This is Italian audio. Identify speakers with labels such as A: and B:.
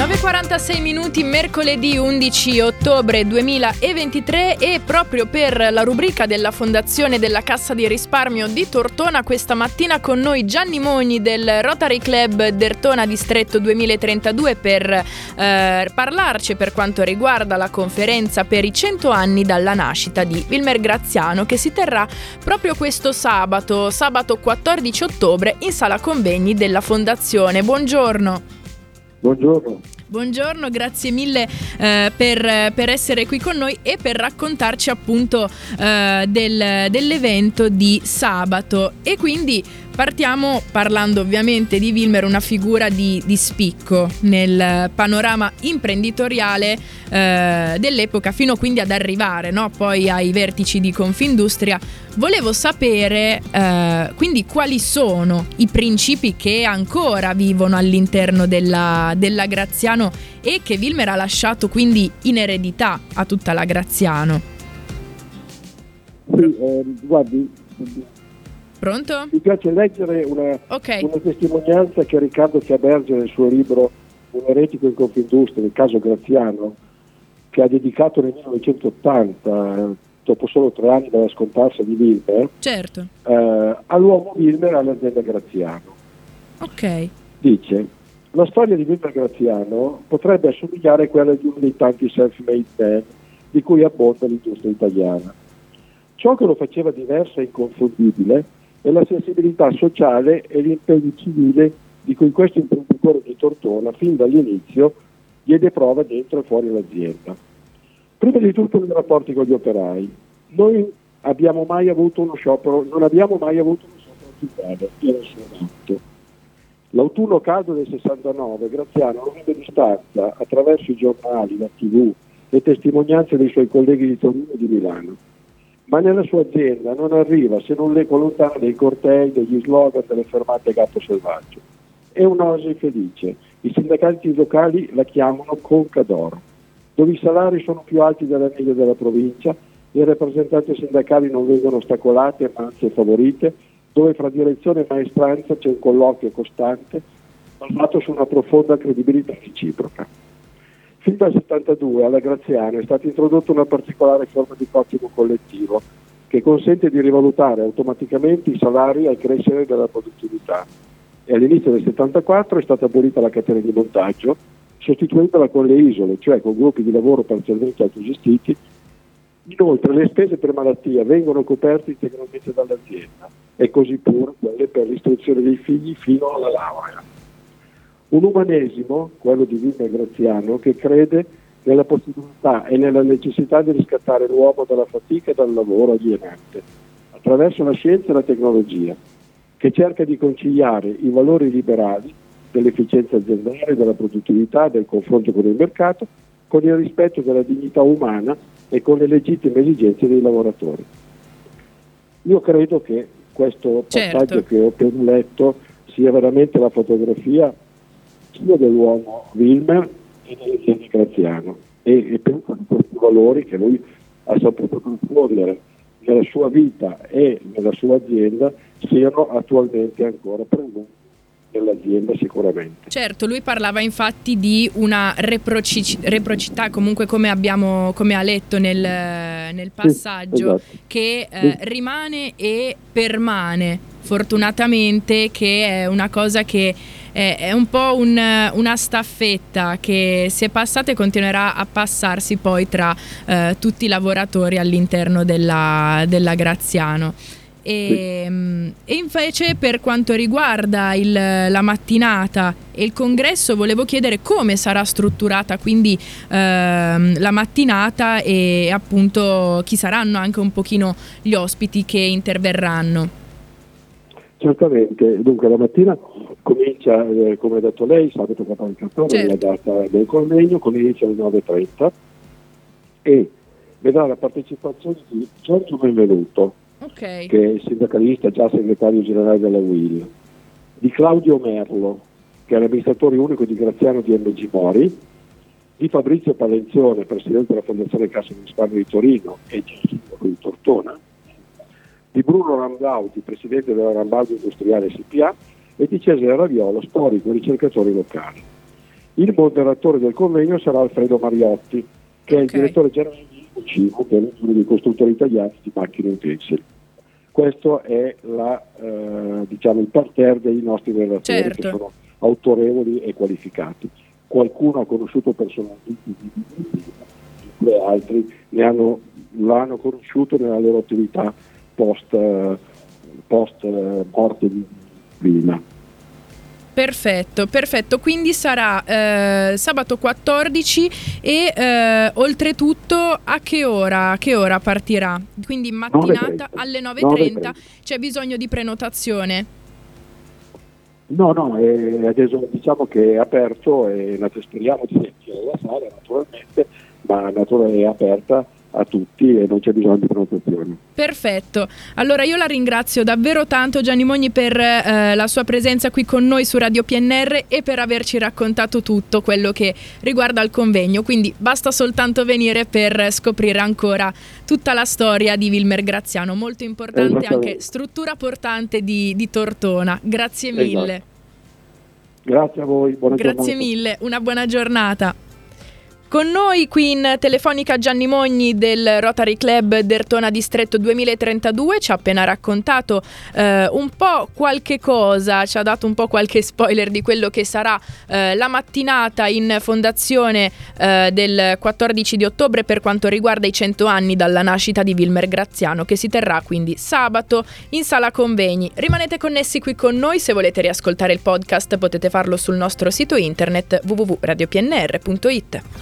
A: 9.46 minuti, mercoledì 11 ottobre 2023 e proprio per la rubrica della Fondazione della Cassa di Risparmio di Tortona questa mattina con noi Gianni Mogni del Rotary Club Dertona Distretto 2032 per eh, parlarci per quanto riguarda la conferenza per i 100 anni dalla nascita di Wilmer Graziano che si terrà proprio questo sabato, sabato 14 ottobre in sala convegni della Fondazione. Buongiorno.
B: Buongiorno.
A: Buongiorno, grazie mille eh, per, per, essere qui con noi e per raccontarci appunto eh, del, dell'evento di sabato. E quindi Partiamo parlando ovviamente di Wilmer, una figura di, di spicco nel panorama imprenditoriale eh, dell'epoca, fino quindi ad arrivare no? poi ai vertici di Confindustria. Volevo sapere eh, quindi quali sono i principi che ancora vivono all'interno della, della Graziano e che Wilmer ha lasciato quindi in eredità a tutta la Graziano.
B: Sì, eh, guardi,
A: Pronto?
B: Mi piace leggere una,
A: okay.
B: una testimonianza che Riccardo Chiaberge nel suo libro Un eretico in Confindustria, il caso Graziano, che ha dedicato nel 1980, dopo solo tre anni dalla scomparsa di Wilmer,
A: certo.
B: eh, all'uomo Wilmer all'azienda Graziano.
A: Ok.
B: Dice, la storia di Wilmer Graziano potrebbe assomigliare a quella di uno dei tanti self-made men di cui abbonda l'industria italiana. Ciò che lo faceva diverso e inconfondibile e la sensibilità sociale e l'impegno civile di cui questo imprenditore di Tortona fin dall'inizio diede prova dentro e fuori l'azienda. Prima di tutto nei rapporti con gli operai. Noi abbiamo mai avuto uno sciopero, non abbiamo mai avuto uno sciopero aziendale, era il suo atto. L'autunno caldo del 69 Graziano lo vide di stanza attraverso i giornali, la tv, le testimonianze dei suoi colleghi di Torino e di Milano ma nella sua azienda non arriva se non l'eco lontano dei cortei, degli slogan, delle fermate gatto selvaggio. È un'oasi felice. I sindacati locali la chiamano Conca d'Oro, dove i salari sono più alti della media della provincia, le rappresentanze sindacali non vengono ostacolate ma anzi favorite, dove fra direzione e maestranza c'è un colloquio costante basato su una profonda credibilità reciproca. Fin dal 72 alla Graziano è stata introdotta una particolare forma di cottimo collettivo che consente di rivalutare automaticamente i salari al crescere della produttività. E all'inizio del 74 è stata abolita la catena di montaggio, sostituendola con le isole, cioè con gruppi di lavoro parzialmente autogestiti. Inoltre le spese per malattia vengono coperte integralmente dall'azienda e così pure quelle per l'istruzione dei figli fino alla laurea. Un umanesimo, quello di Villa Graziano, che crede nella possibilità e nella necessità di riscattare l'uomo dalla fatica e dal lavoro alienante, attraverso la scienza e la tecnologia, che cerca di conciliare i valori liberali dell'efficienza aziendale, della produttività, del confronto con il mercato, con il rispetto della dignità umana e con le legittime esigenze dei lavoratori. Io credo che questo passaggio
A: certo.
B: che ho appena letto sia veramente la fotografia sia dell'uomo Wilmer e dell'insieme Graziano e, e penso di questi valori che lui ha saputo confondere nella sua vita e nella sua azienda siano attualmente ancora presenti nell'azienda sicuramente.
A: Certo, lui parlava infatti di una reproci- reprocità, comunque come, abbiamo, come ha letto nel, nel passaggio,
B: sì, esatto.
A: che eh, sì. rimane e permane, fortunatamente, che è una cosa che è, è un po' un, una staffetta che si è passata e continuerà a passarsi poi tra eh, tutti i lavoratori all'interno della, della Graziano. E, e, invece per quanto riguarda il, la mattinata e il congresso volevo chiedere come sarà strutturata quindi ehm, la mattinata e appunto chi saranno anche un pochino gli ospiti che interverranno.
B: Certamente, dunque la mattina comincia, eh, come ha detto lei, sabato 14 ottobre, certo. la data del convegno, comincia alle 9.30 e vedrà la partecipazione di Giorgio Benvenuto,
A: okay.
B: che è il sindacalista, già segretario generale della UIL, di Claudio Merlo, che è l'amministratore unico di Graziano di MG Mori, di Fabrizio Palenzione, presidente della Fondazione Cassa di Risparmio di Torino e di sindaco di Tortona, di Bruno Randauti, presidente della Rambaldo Industriale SPA, e di Cesare Raviolo, storico ricercatore locale. Il moderatore del convegno sarà Alfredo Mariotti, che okay. è il direttore generale di UCIMO, che è l'unione dei costruttori italiani di macchine utensili. Questo è la, eh, diciamo, il parterre dei nostri relatori certo. che sono autorevoli e qualificati. Qualcuno ha conosciuto personalmente due altri hanno, l'hanno conosciuto nella loro attività post, post morte di prima.
A: Perfetto, perfetto. Quindi sarà eh, sabato 14 e eh, oltretutto a che ora? A che ora partirà? Quindi mattinata 9.30. alle 9.30. 9.30. C'è bisogno di prenotazione?
B: No, no, è, adesso diciamo che è aperto e speriamo di sentire la sala naturalmente, ma è aperta a tutti e non c'è bisogno di prenotazioni.
A: Perfetto, allora io la ringrazio davvero tanto Gianni Mogni per eh, la sua presenza qui con noi su Radio PNR e per averci raccontato tutto quello che riguarda il convegno, quindi basta soltanto venire per scoprire ancora tutta la storia di Wilmer Graziano, molto importante anche struttura portante di, di Tortona, grazie mille. Esatto.
B: Grazie a voi, buona
A: Grazie
B: giornata.
A: mille, una buona giornata. Con noi qui in telefonica Gianni Mogni del Rotary Club Dertona Distretto 2032 ci ha appena raccontato eh, un po' qualche cosa, ci ha dato un po' qualche spoiler di quello che sarà eh, la mattinata in fondazione eh, del 14 di ottobre per quanto riguarda i 100 anni dalla nascita di Wilmer Graziano che si terrà quindi sabato in sala convegni. Rimanete connessi qui con noi, se volete riascoltare il podcast potete farlo sul nostro sito internet www.radiopnr.it.